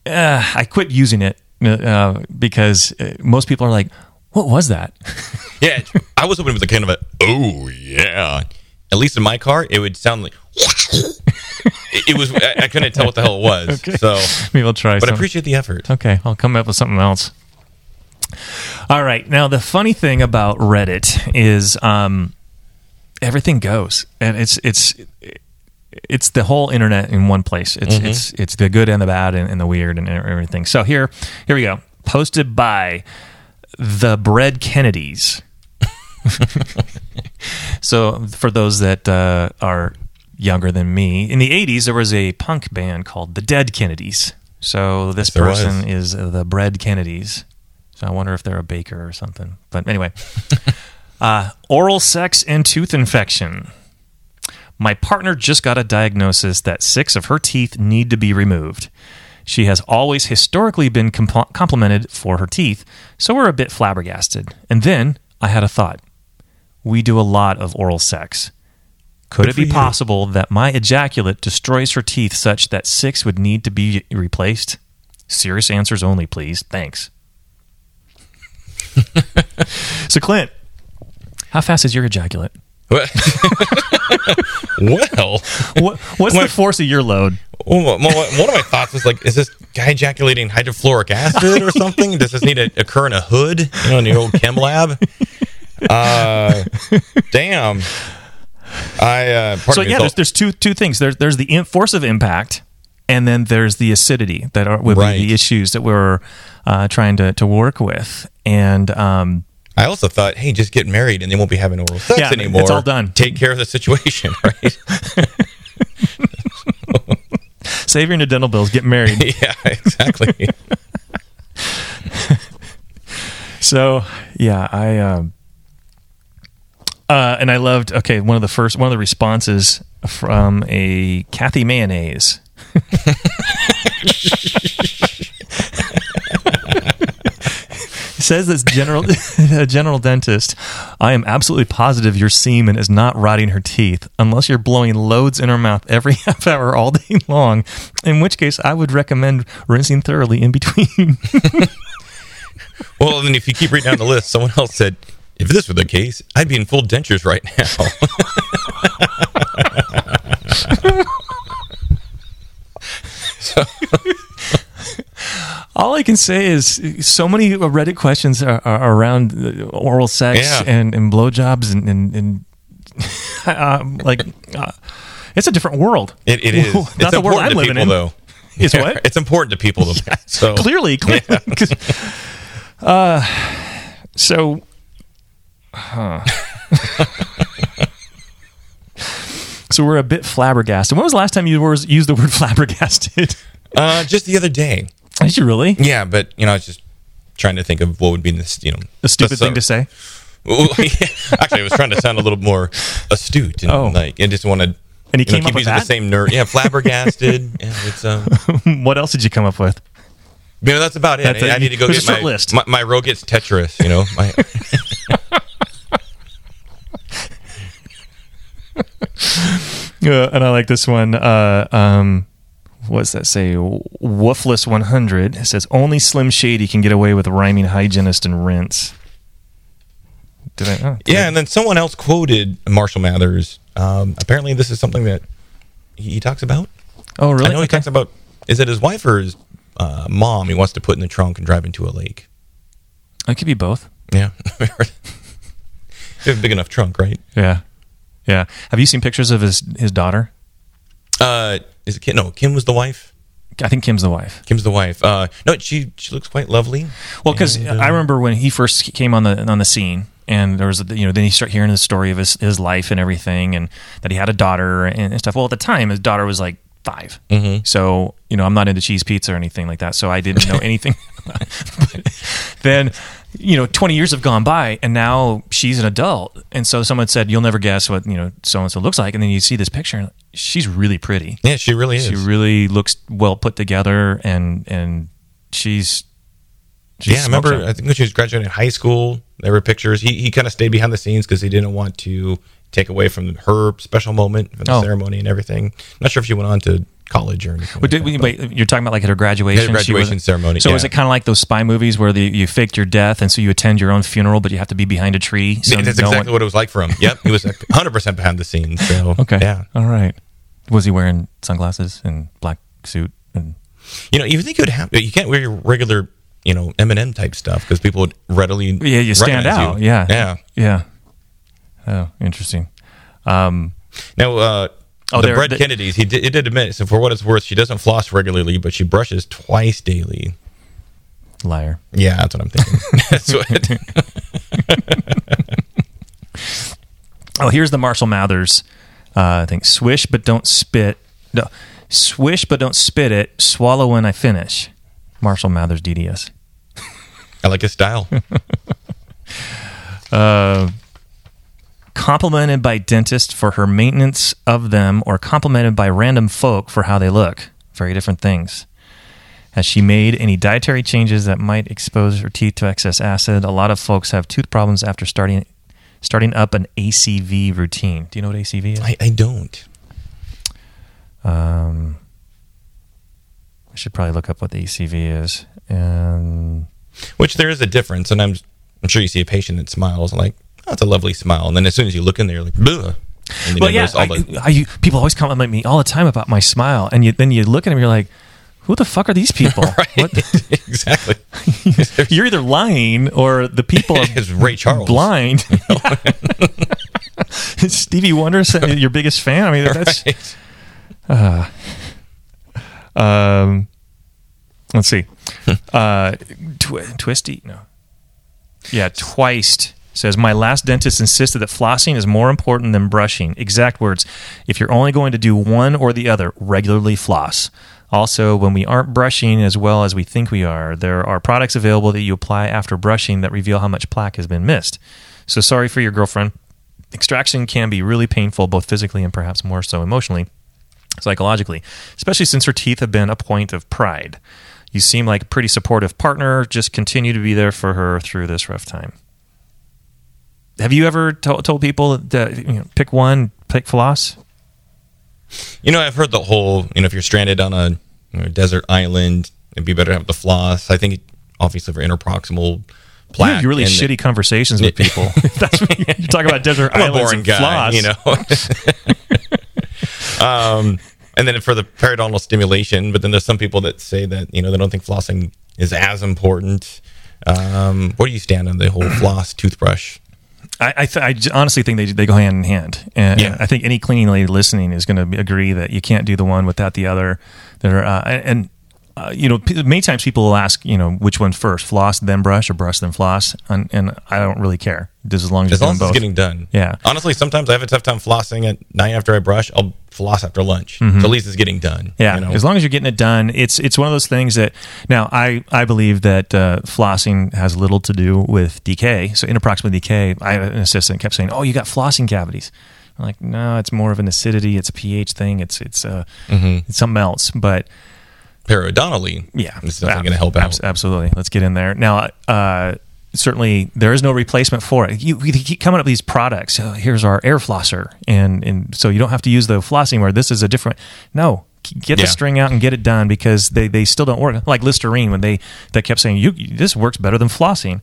Uh, I quit using it uh, because uh, most people are like, "What was that?" [laughs] Yeah, I was hoping it was a kind of a oh yeah. At least in my car, it would sound like [laughs] it, was. I, I couldn't tell what the hell it was. [laughs] So, Maybe I'll try. but I appreciate the effort. Okay, I'll come up with something else. All right. Now, the funny thing about Reddit is um, everything goes, and it's it's it's the whole internet in one place. It's it's it's the good and the bad and, and the weird and everything. So here here we go. Posted by the Bread Kennedys. [laughs] so for those that uh, are younger than me, in the '80s there was a punk band called the Dead Kennedys. So this was. person is the Bread Kennedys. So I wonder if they're a baker or something. But anyway, [laughs] uh, oral sex and tooth infection. My partner just got a diagnosis that six of her teeth need to be removed. She has always historically been compl- complimented for her teeth, so we're a bit flabbergasted. And then I had a thought. We do a lot of oral sex. Could Good it be possible that my ejaculate destroys her teeth such that six would need to be replaced? Serious answers only, please. Thanks. [laughs] so, Clint, how fast is your ejaculate? [laughs] well, What, what's the force of your load? Well, one of my thoughts was like, is this guy ejaculating hydrofluoric acid or something? Does this need to occur in a hood, you know, in the old chem lab? Uh, damn. I uh, So yeah, there's, there's two two things. There's there's the in- force of impact, and then there's the acidity that are would Right. be the issues that we're uh, trying to to work with. And um, I also thought, hey, just get married and they won't be having oral sex Yeah, anymore. it's all done. Take care of the situation, [laughs] right? [laughs] save your dental bills, get married. [laughs] yeah, exactly. So yeah, I um, uh, and I loved. Okay, one of the first one of the responses from a Kathy Mayonnaise. Says this general [laughs] general dentist. I am absolutely positive your semen is not rotting her teeth unless you're blowing loads in her mouth every [laughs] half hour all day long. In which case, I would recommend rinsing thoroughly in between. [laughs] well, then if you keep reading down the list, someone else said, if this were the case, I'd be in full dentures right now. All I can say is so many Reddit questions are, are around uh, oral sex Yeah. and, and blowjobs and, and, and um, [laughs] like uh, it's a different world. It, it is. [laughs] Not it's the world I'm to living people, in. though. It's Yeah, what? It's important to people. To, so Clearly, clearly. [laughs] 'Cause, Uh, so, huh. so we're a bit flabbergasted. When was the last time you were, used the word flabbergasted? Uh, just the other day. Did you really? Yeah, but you know, I was just trying to think of what would be this, you know, A stupid thing to say. [laughs] Well, yeah. Actually, I was trying to sound a little more astute and Oh. like, and just wanted. And he you know, came up keep with using that? the same nerd. Yeah, flabbergasted. [laughs] yeah, it's um. [laughs] what else did you come up with? You know, that's about it. That's I. I need to go get my, list. my my Roget's Tetris. You know, my Uh, and I like this one. Uh, um, what's that say? Woofless 100 It says only Slim Shady can get away with rhyming hygienist and rinse. did I? Oh, Yeah, and then someone else quoted Marshall Mathers. Um, apparently, this is something that he, he talks about. Oh, really? I know he talks about. Is it his wife or his uh, mom? He wants to put in the trunk and drive into a lake. It could be both. Yeah, [laughs] you have a big enough trunk, right? Yeah, yeah. Have you seen pictures of his his daughter? Uh, is it Kim? No, Kim was the wife. I think Kim's the wife. Kim's the wife. Uh, no, she she looks quite lovely. Well, because And, I uh, remember when he first came on the on the scene, and there was a, you know then you start hearing the story of his his life and everything, and that he had a daughter and, and stuff. Well, at the time, his daughter was like 5 Mm-hmm. so you know I'm not into cheese pizza or anything like that, so I didn't know [laughs] anything. [laughs] Then you know 20 years have gone by, and now she's an adult, and so someone said you'll never guess what you know so and so looks like, and then you see this picture, and she's really pretty. Yeah, she really is. She really looks well put together, and and she's. she's yeah, I remember. I think when she was graduating high school, there were pictures. He he kind of stayed behind the scenes because he didn't want to take away from her special moment from the Oh. ceremony and everything. Not sure if she went on to college or anything. But like that, wait, you're talking about like at her graduation. Graduation was- ceremony, So yeah. is it kind of like those spy movies where the, you faked your death and so you attend your own funeral, but you have to be behind a tree? So That's no exactly one- what it was like for him. Yep, he was 100 percent behind the scenes. So [laughs] Okay. yeah. All right. Was he wearing sunglasses and black suit and? You know, you think it would happen. You can't wear your regular, you know, Eminem type stuff because people would readily Yeah, you stand out. you. Yeah. yeah. Yeah. Oh, interesting. Um, Now, uh, Oh, the Bread Kennedys, he did, he did admit. So for what it's worth, she doesn't floss regularly, but she brushes twice daily. liar. Yeah, that's what I'm thinking. [laughs] that's what. [laughs] Oh, here's the Marshall Mathers. Uh, I think swish but don't spit. No, swish but don't spit it. Swallow when I finish. Marshall Mathers DDS. I like his style. [laughs] Uh, complimented by dentists for her maintenance of them, or complimented by random folk for how they look. Very different things. Has she made any dietary changes that might expose her teeth to excess acid? A lot of folks have tooth problems after starting starting up an ACV routine. Do you know what ACV is? I, I don't. Um, I should probably look up what the ACV is. And Which there is a difference, and I'm I'm sure you see a patient that smiles like, that's a lovely smile, and then as soon as you look in there, you're like, Bleh. Well, yeah, all I, the- I, you- people always compliment me all the time about my smile, and you, then you look at them, you're like, "Who the fuck are these people? [laughs] What? [laughs] exactly. [laughs] You're either lying or the people are Ray Charles. blind." Stevie Wonder your biggest fan? I mean, that's Right. um. Let's see, uh, twi- twisty no, yeah, twiced. Says my last dentist insisted that flossing is more important than brushing. Exact words. If you're only going to do one or the other, regularly floss. Also, when we aren't brushing as well as we think we are, there are products available that you apply after brushing that reveal how much plaque has been missed. So sorry for your girlfriend. Extraction can be really painful, both physically and perhaps more so emotionally psychologically, especially since her teeth have been a point of pride. You seem like a pretty supportive partner. Just continue to be there for her through this rough time. Have you ever to- told people that you know, pick one, pick floss? You know, I've heard the whole, you know, if you're stranded on a you know, desert island, it'd be better to have the floss. I think, obviously, for interproximal You plaque. have really shitty conversations with [laughs] people. [laughs] That's what you- you're talking about desert I'm a islands boring and guy, floss. you know. [laughs] um, and then for the periodontal stimulation, but then there's some people that say that you know they don't think flossing is as important. Um, where do you stand on the whole floss toothbrush? I, I, th- I honestly think they they go hand in hand, and Yeah. I think any cleaning lady listening is going to agree that you can't do the one without the other. That are uh, and uh, you know p- many times people will ask you know which one first, floss then brush or brush then floss, and, and I don't really care just as long as, As long as it's getting done. Yeah. Honestly, sometimes I have a tough time flossing at night after I brush. I'll floss after lunch, so at least it's getting done. Mm-hmm. Yeah, you know? as long as you're getting it done, it's it's one of those things that now I I believe that uh, flossing has little to do with decay. So interproximal decay, I have an assistant kept saying, "Oh, you got flossing cavities." I'm like, no, it's more of an acidity. It's a pH thing. It's it's uh it's something else. But periodontally, yeah, it's definitely going to help out. Absolutely, let's get in there now. Uh, certainly, there is no replacement for it. You we keep coming up with these products. Oh, here's our air flosser, and and so you don't have to use the flossing where this is a different. No, get the string out and get it done because they they still don't work. Like Listerine when they they kept saying you this works better than flossing.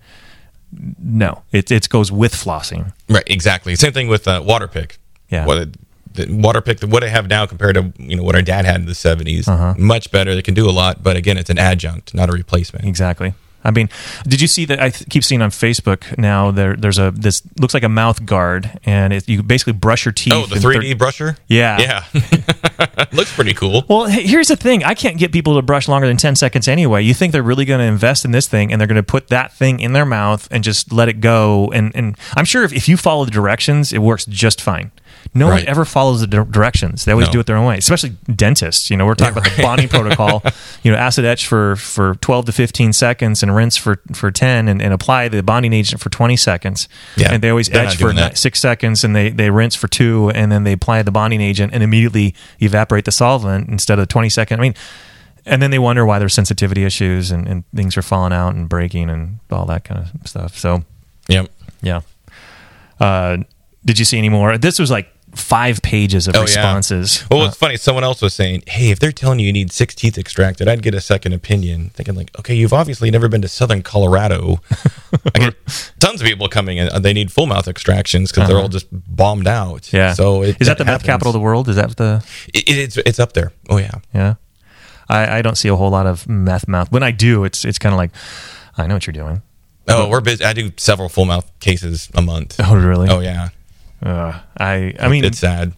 no, it it goes with flossing. Right, exactly. Same thing with uh, water pick. Yeah. What the water pick, what I have now compared to you know what our dad had in the 70s, Uh-huh. much better. They can do a lot, but again, it's an adjunct, not a replacement. Exactly. I mean, did you see that? I th- keep seeing on Facebook now. There, there's a this looks like a mouth guard, and it, you basically brush your teeth. Oh, the 3D thir- brusher? Yeah. Yeah. [laughs] Looks pretty cool. Well, here's the thing. I can't get people to brush longer than 10 seconds anyway. You think they're really going to invest in this thing and they're going to put that thing in their mouth and just let it go. And, and I'm sure if, if you follow the directions, it works just fine. No one ever follows the di- directions. They always No. do it their own way, especially dentists. You know, we're talking about the bonding [laughs] protocol. You know, acid etch for, for 12 to 15 seconds and rinse for, for 10 and, and apply the bonding agent for 20 seconds. Yeah, And they always they're etch for that. six seconds and they, they rinse for two and then they apply the bonding agent and immediately evaporate the solvent instead of the 20 second. I mean, and then they wonder why there's sensitivity issues and, and things are falling out and breaking and all that kind of stuff. So, Yep. yeah. Uh, did you see any more? This was like five pages of Oh, yeah. responses. Well, Uh, it's funny. Someone else was saying, "Hey, if they're telling you you need six teeth extracted, I'd get a second opinion." Thinking like, "Okay, you've obviously never been to Southern Colorado." I get [laughs] tons of people coming in. uh, They need full mouth extractions because they're all just bombed out. Uh-huh. yeah. So it, is that the meth capital of the world? Is that the It, it's it's up there. Oh yeah. yeah? I, I don't see a whole lot of meth mouth. When I do, it's it's kind of like I know what you're doing. Oh, we're busy. I do several full mouth cases a month. Oh, really? Oh yeah. Uh, I I mean, it's sad.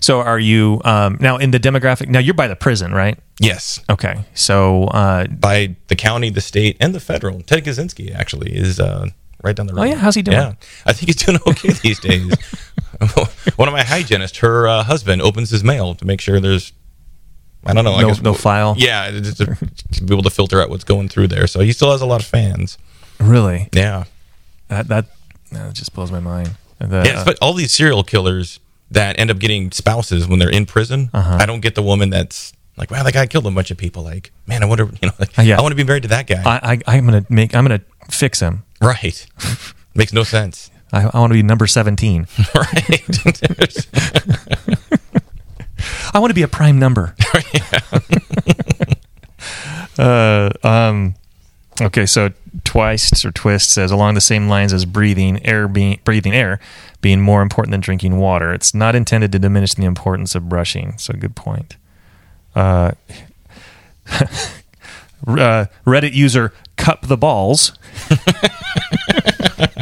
so are you um, now in the demographic? Now you're by the prison, right? Yes. Okay, so uh, By the county, the state, and the federal. Ted Kaczynski actually is uh, right down the road. Oh, yeah? How's he doing? Yeah, I think he's doing okay [laughs] these days. [laughs] One of my hygienists, her uh, husband, opens his mail to make sure there's. I don't know. I No- guess no file? Yeah, just to, to be able to filter out what's going through there. So he still has a lot of fans. really Yeah, that that that just blows my mind. The, yeah. But all these serial killers that end up getting spouses when they're in prison, Uh-huh. I don't get the woman that's like, "Wow, that guy killed a bunch of people." Like, man, I wonder, you know, like, Uh, yeah. I want to be married to that guy. I, I I'm gonna make I'm gonna fix him. right? [laughs] Makes no sense. I, I want to be number seventeen. [laughs] right? [laughs] I want to be a prime number. uh, um, okay, so twice or twist says along the same lines as breathing air being breathing air being more important than drinking water. It's not intended to diminish the importance of brushing. So good point. Uh, [laughs] uh, Reddit user cup the balls. [laughs]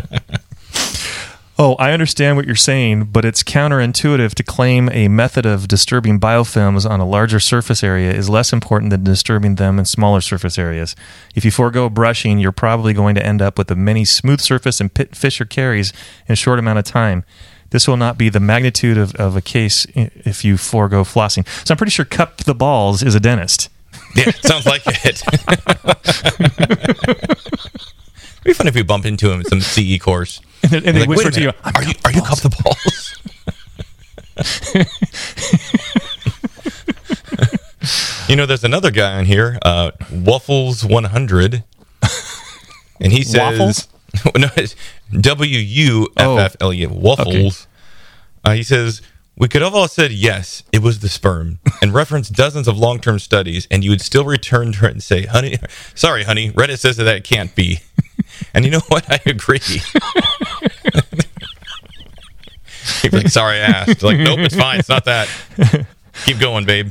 Oh, I understand what you're saying, but it's counterintuitive to claim a method of disturbing biofilms on a larger surface area is less important than disturbing them in smaller surface areas. If you forego brushing, you're probably going to end up with a many smooth surface and pit fissure caries in a short amount of time. This will not be the magnitude of, of a case if you forego flossing. So I'm pretty sure Cup the Balls is a dentist. yeah, sounds like it. [laughs] It'd be fun if we bump into him in some CE course. [laughs] And, they- and they Like, whisper to you, "I'm "Are you are you Balls." cup the balls?" you know, there's another guy on here, uh, Waffles 100, and he says, Waffles? [laughs] "No, it's W U F F L E Waffles." Uh, he says. We could have all said yes, it was the sperm, and referenced dozens of long-term studies, and you would still return to it and say, "Honey, sorry, honey, Reddit says that that can't be." And you know what? I agree. Like, "Sorry, I asked." Like, nope, it's fine. It's not that. Keep going, babe.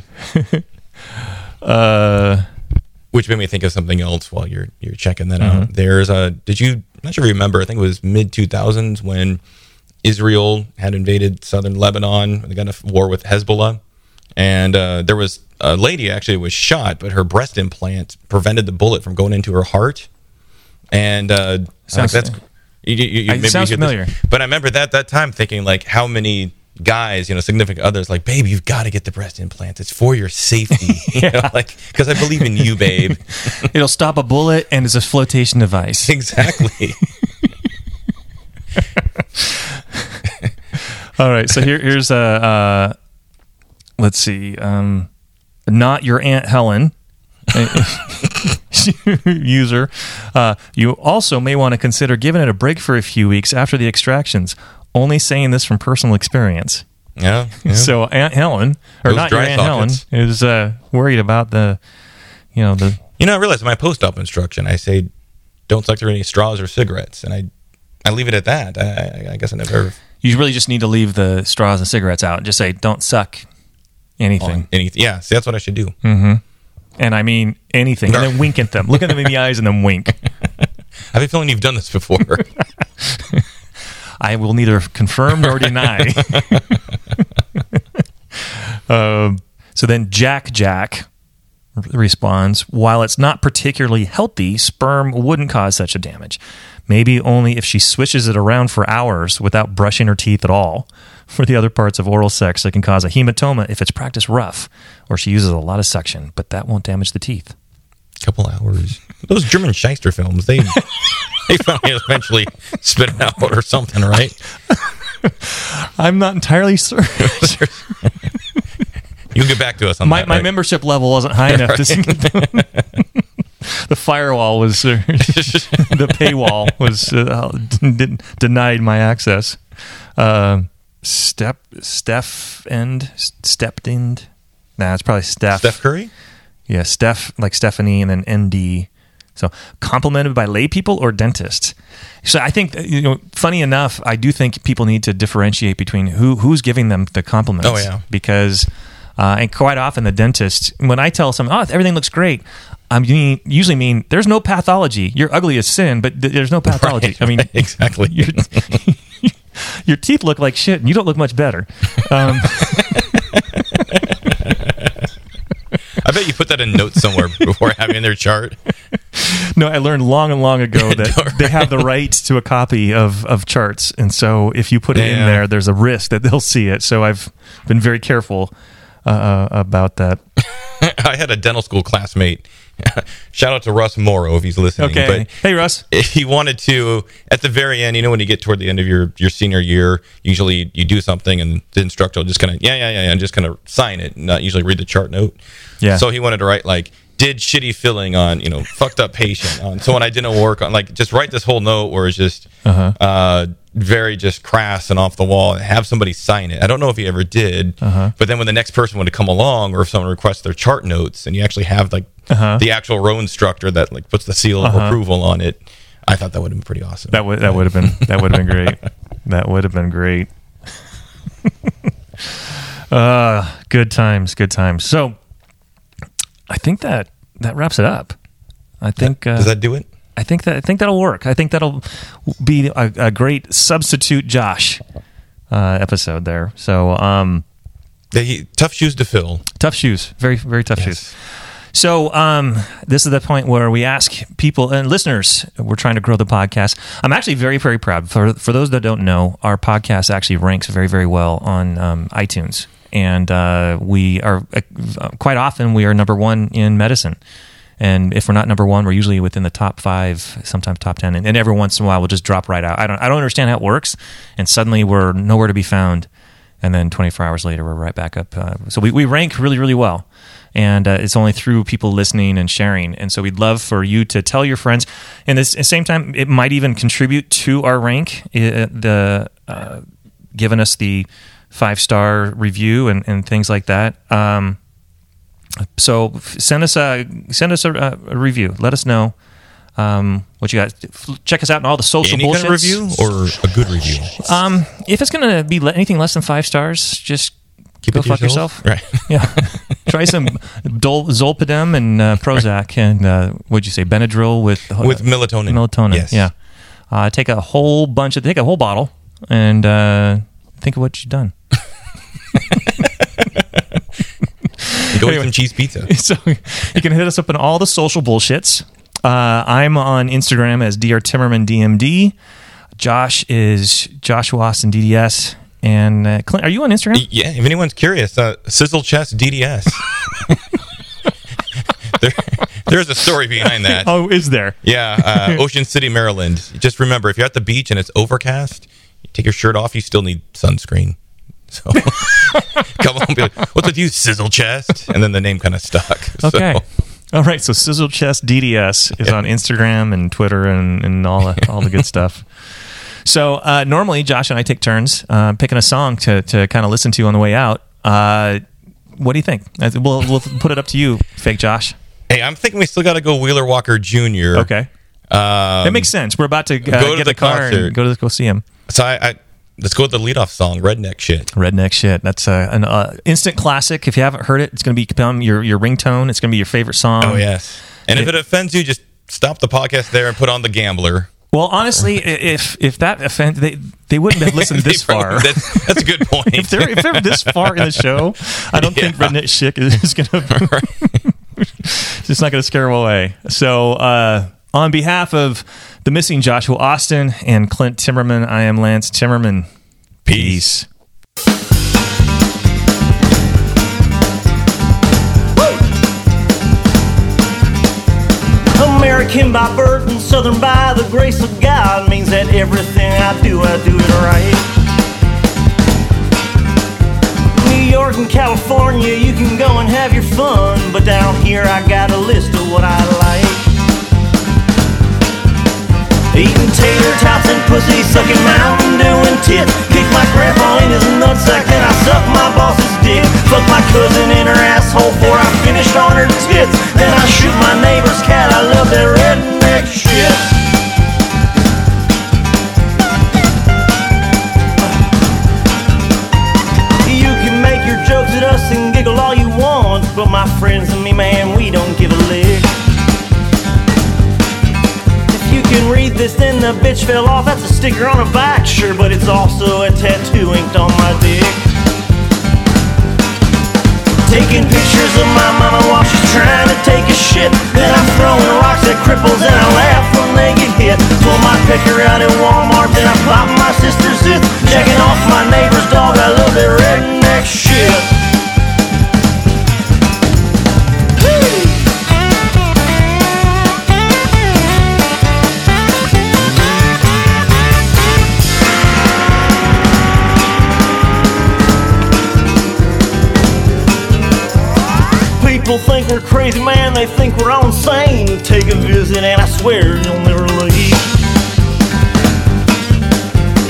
Uh, Which made me think of something else while you're you're checking that Mm-hmm. out. There's a. Did you? I'm not sure. if you Remember? I think it was mid 2000s when Israel had invaded southern Lebanon. They got in a war with Hezbollah, and uh, there was a lady actually was shot, but her breast implant prevented the bullet from going into her heart. And uh, Sounds- like, that's you, you, you, I- maybe sounds you get this- familiar. But I remember that that time thinking like how many guys, you know, significant others, like, babe, you've got to get the breast implants. It's for your safety. [laughs] You know, like because I believe in you, babe. [laughs] it'll stop a bullet and it's a flotation device. exactly. [laughs] All right, so here, here's a uh, let's see, um, not your aunt Helen [laughs] user. Uh, you also may want to consider giving it a break for a few weeks after the extractions. Only saying this from personal experience. Yeah. yeah. So Aunt Helen, or Those not your Aunt sockets. Helen, is uh, worried about the, you know, the You know, I realized in my post-op instruction, I say, don't suck through any straws or cigarettes, and I I leave it at that. I, I, I guess I never You really just need to leave the straws and cigarettes out. Just say, don't suck anything. anything. Yeah, see, that's what I should do. And I mean anything. And then wink at them. Look at them in the eyes and then wink. I have a feeling you've done this before. [laughs] I will neither confirm nor deny. um, [laughs] so then Jack Jack responds, while it's not particularly healthy, sperm wouldn't cause such a damage. Maybe only if she swishes it around for hours without brushing her teeth at all. For the other parts of oral sex, it can cause a hematoma if it's practiced rough or she uses a lot of suction, but that won't damage the teeth. couple hours. Those German shyster films, they [laughs] they finally eventually spit out or something, right? [laughs] I'm not entirely certain. [laughs] You can get back to us on my, that. my right? membership level wasn't high enough to see the firewall was uh, the paywall was uh, d- denied my access uh, step steph end? Stepped end? Nah it's probably steph. Steph Curry. yeah steph like stephanie and then nd so complimented by lay people or dentists? So i think you know funny enough i do think people need to differentiate between who who's giving them the compliments. Oh, yeah. because uh, and quite often the dentist when i tell someone oh everything looks great i mean usually mean there's no pathology. You're ugly as sin but th- there's no pathology. Right, i mean right, [laughs] exactly. [laughs] your, teeth look like shit and you don't look much better um, [laughs] I bet you put that in notes somewhere before having their chart. No, I learned long and long ago [laughs] that they have the right to a copy of, of charts. And so if you put it in there, there's a risk that they'll see it. So I've been very careful uh, about that. [laughs] I had a dental school classmate. [laughs] Shout out to Russ Morrow if he's listening. Okay. But hey, Russ. [laughs] he wanted to at the very end you know when you get toward the end of your your senior year usually you do something and the instructor will just kind of yeah yeah yeah yeah, and just kind of sign it and not usually read the chart note Yeah. so he wanted to write like did shitty filling on you know fucked up patient on someone i didn't work on like just write this whole note where it's just Uh-huh. uh very just crass and off the wall and have somebody sign it i don't know if he ever did Uh-huh. but then when the next person would come along or if someone requests their chart notes and you actually have like Uh-huh. the actual row instructor that like puts the seal of approval on it I thought that would have been pretty awesome. That would that would have been that would have been great. [laughs] That would have been great. [laughs] uh, good times, good times. So, I think that that wraps it up. I think uh, Does that do it? I think that I think that'll work. I think that'll be a, a great substitute Josh uh, episode there. So, um, he- tough shoes to fill. tough shoes, very very tough Yes. shoes. So um, this is the point where we ask people and listeners. We're trying to grow the podcast. I'm actually very very proud. For for those that don't know, our podcast actually ranks very very well on um, iTunes, and uh, we are uh, quite often we are number one in medicine. And if we're not number one, we're usually within the top five, sometimes top ten. And, and every once in a while, we'll just drop right out. I don't I don't understand how it works. And suddenly we're nowhere to be found and then 24 hours later we're right back up uh, so we, we rank really really well and uh, it's only through people listening and sharing. And so we'd love for you to tell your friends. And at the same time it might even contribute to our rank uh, the uh, giving us the five star review and, and things like that. Um, so send us a send us a, a review. Let us know um, what you got. Check us out on all the social Any kind of review or a good review? Um, if it's going to be le- anything less than five stars, just Keep go it to fuck yourself. Right. [laughs] Yeah, try some Dol- Zolpidem and uh, Prozac and uh, what'd you say, Benadryl with uh, With melatonin. Melatonin. Yes. Yeah. Uh, take a whole bunch of take a whole bottle and uh, think of what you've done. Go Anyway. eat some cheese pizza. [laughs] so you can hit us up on all the social bullshits. Uh, I'm on Instagram as Dr. Timmerman DMD. Josh is Joshua Austin DDS. And uh, Clint, are you on Instagram? Yeah, if anyone's curious, uh, Sizzle Chest DDS. [laughs] [laughs] there, there's a story behind that. Oh, is there? Yeah, uh, [laughs] Ocean City, Maryland. Just remember, if you're at the beach and it's overcast, you take your shirt off, you still need sunscreen. So come on, be like, what's with you, Sizzle Chest? And then the name kind of stuck. So, Okay. All right. So Sizzle Chest DDS is Yeah. on Instagram and Twitter and, and all the, all the good stuff. So uh, normally Josh and I take turns uh, picking a song to, to kind of listen to on the way out. Uh, what do you think? We'll, we'll put it up to you, fake Josh. hey, I'm thinking we still got to go Wheeler Walker Jr. Okay. Um, That makes sense. We're about to uh, Go to get the the car concert. and go to go see him. So I, I let's go with the leadoff song, "Redneck Shit." Redneck shit. That's uh, an uh, instant classic. If you haven't heard it, it's going to become your your ringtone. It's going to be your favorite song. Oh yes. And if it offends you, just stop the podcast there and put on the Gambler. Well, honestly, if if that offend they they wouldn't have listened [laughs] this far. probably- That's, a good [laughs] point. if they're if they're this far in the show, I don't think Yeah. redneck shit is going [laughs] to. it's not going to scare them away. So, uh, on behalf of the missing Joshua Austin and Clint Timmerman, I am Lance Timmerman. Peace. American by birth and Southern by the grace of God means that everything I do, I do it right. New York and California, you can go and have your fun, but down here I got a list of what I like. Eating tater tots and pussy, sucking Mountain Dew and tits. Kick my grandpa in his nutsack, then I suck my boss's dick. Fuck my cousin in her asshole before I finished on her tits. Then I shoot my neighbor's cat. I love that redneck shit. You can make your jokes at us and giggle all you want, but my friends and me, man, we don't the bitch fell off. That's a sticker on a bike, sure, but it's also a tattoo inked on my dick. Taking pictures of my mama while she's trying to take a shit. Then I'm throwing rocks at cripples and I laugh when they get hit. Pull my pecker out at Walmart, then I pop my sister's zit. Checking off my neighbor's dog, I love that redneck shit. Crazy, man. They think we're all insane. Take a visit, and I swear you'll never leave.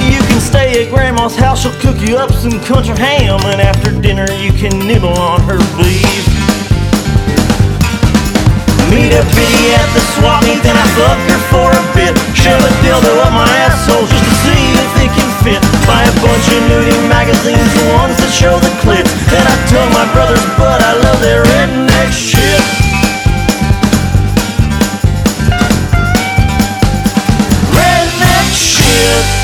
You can stay at Grandma's house. She'll cook you up some country ham, and after dinner you can nibble on her beef. Meet a biddy at the swap meet, then I fuck her for a bit. Shove a dildo up my asshole just to see if it can fit Buy a bunch of nudie magazines, the ones that show the clits And I tell my brothers, but I love their redneck shit. Redneck shit.